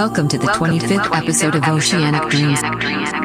Welcome to the 25th episode of Oceanic Dreams.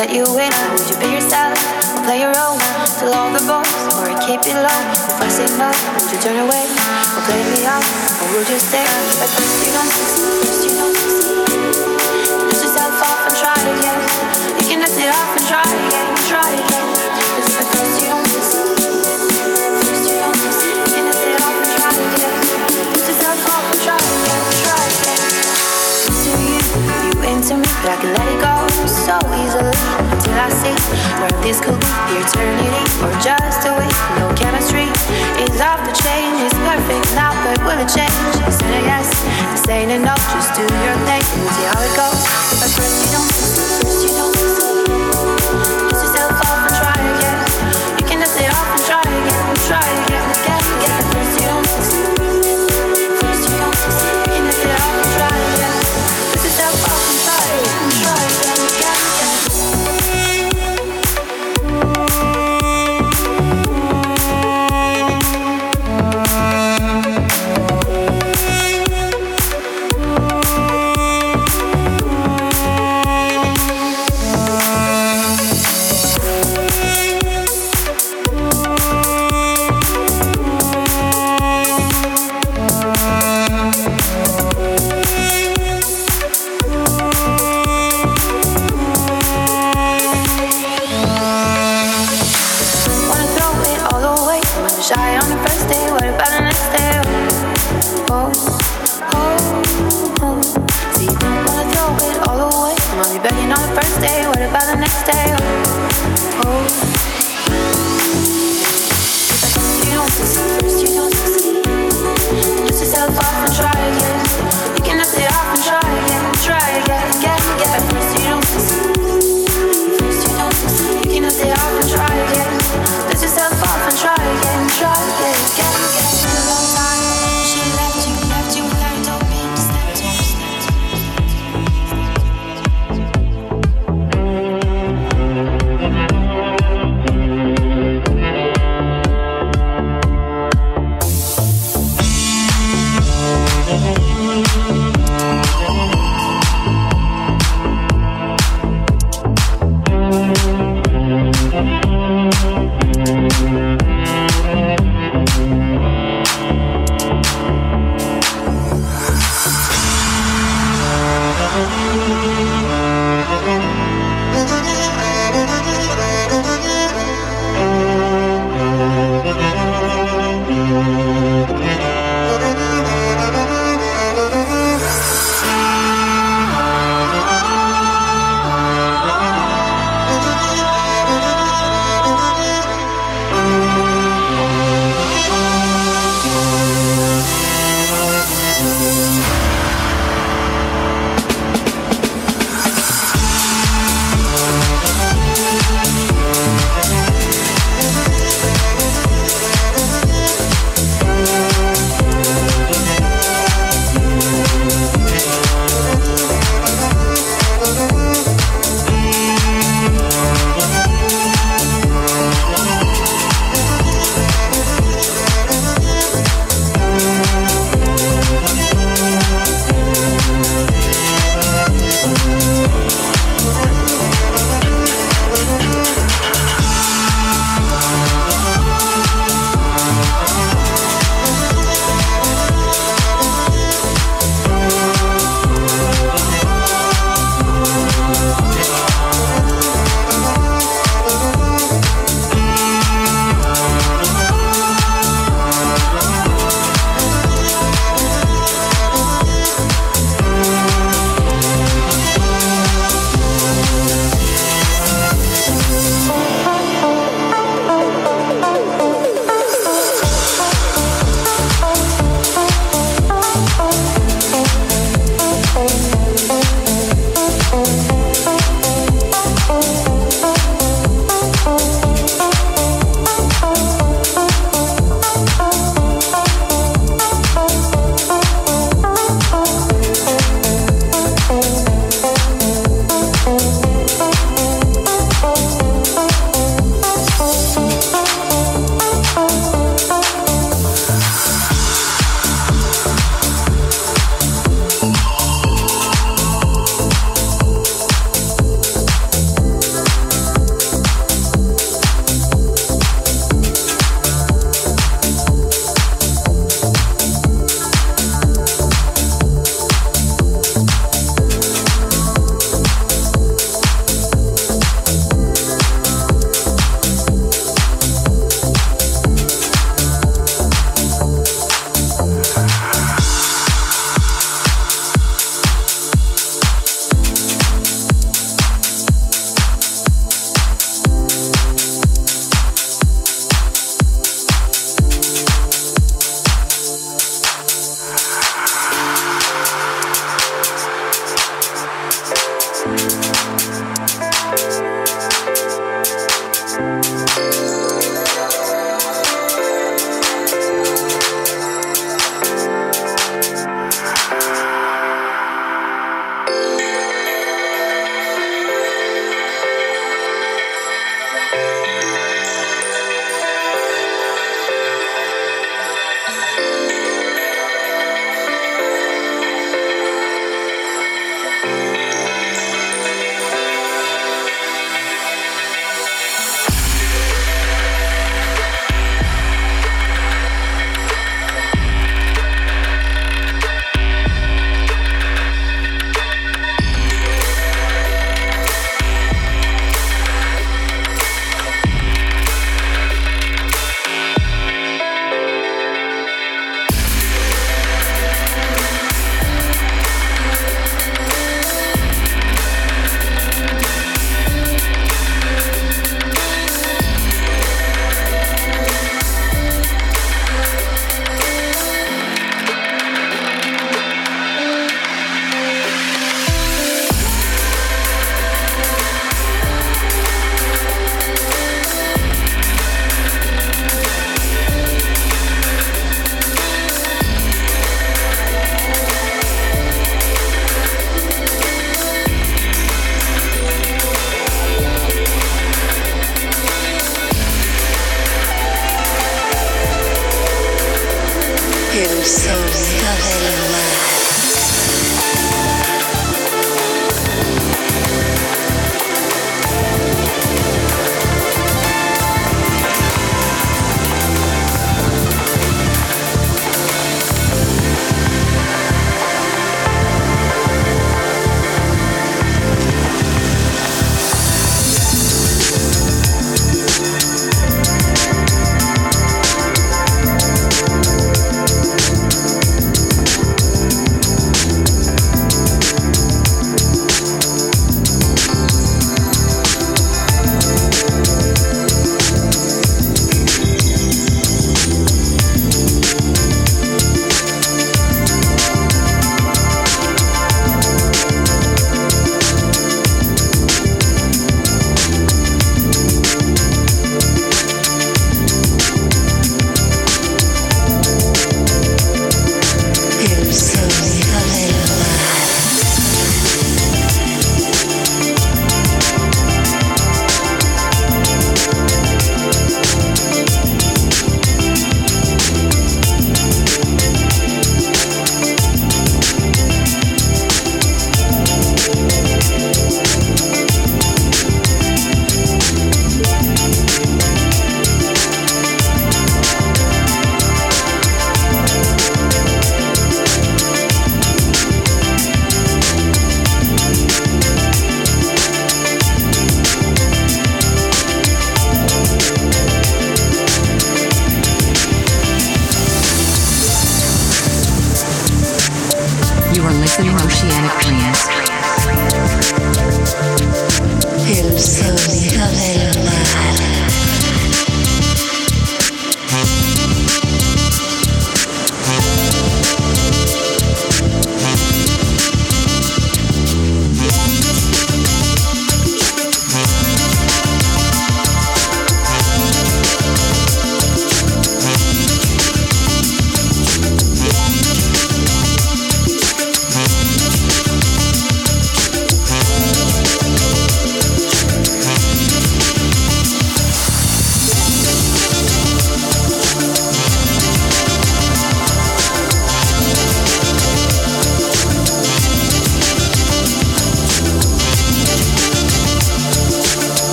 Let you in, would you be yourself or play your role? Tell all the boys or keep it low. If I say no, would you turn away or play me off? Or would you stay? But first you don't succeed, first you don't succeed. Dust yourself off and try again. You can dust it off and try again, try again. But I can let it go so easily until I see where this could be eternity or just a week. No chemistry is off the chain, it's perfect now, but will it change? Is it a yes? This ain't enough, just do your thing and see how it goes. But first you don't, first you don't